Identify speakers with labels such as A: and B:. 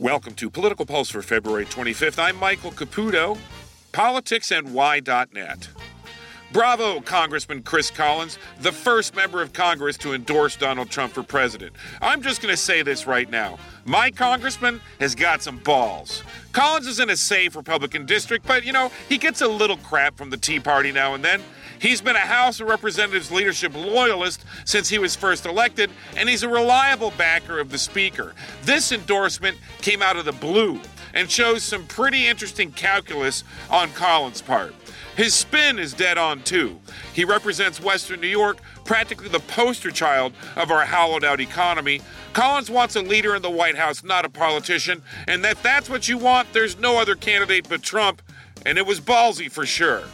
A: Welcome to Political Pulse for February 25th. I'm Michael Caputo, politicsandwhy.net. Bravo, Congressman Chris Collins, the first member of Congress to endorse Donald Trump for president. I'm just going to say this right now. My congressman has got some balls. Collins is in a safe Republican district, but you know, he gets a little crap from the Tea Party now and then. He's been a House of Representatives leadership loyalist since he was first elected, and he's a reliable backer of the Speaker. This endorsement came out of the blue and shows some pretty interesting calculus on Collins' part. His spin is dead on too. He represents Western New York, practically the poster child of our hollowed out economy. Collins wants a leader in the White House, not a politician, and that that's what you want, there's no other candidate but Trump, and it was ballsy for sure.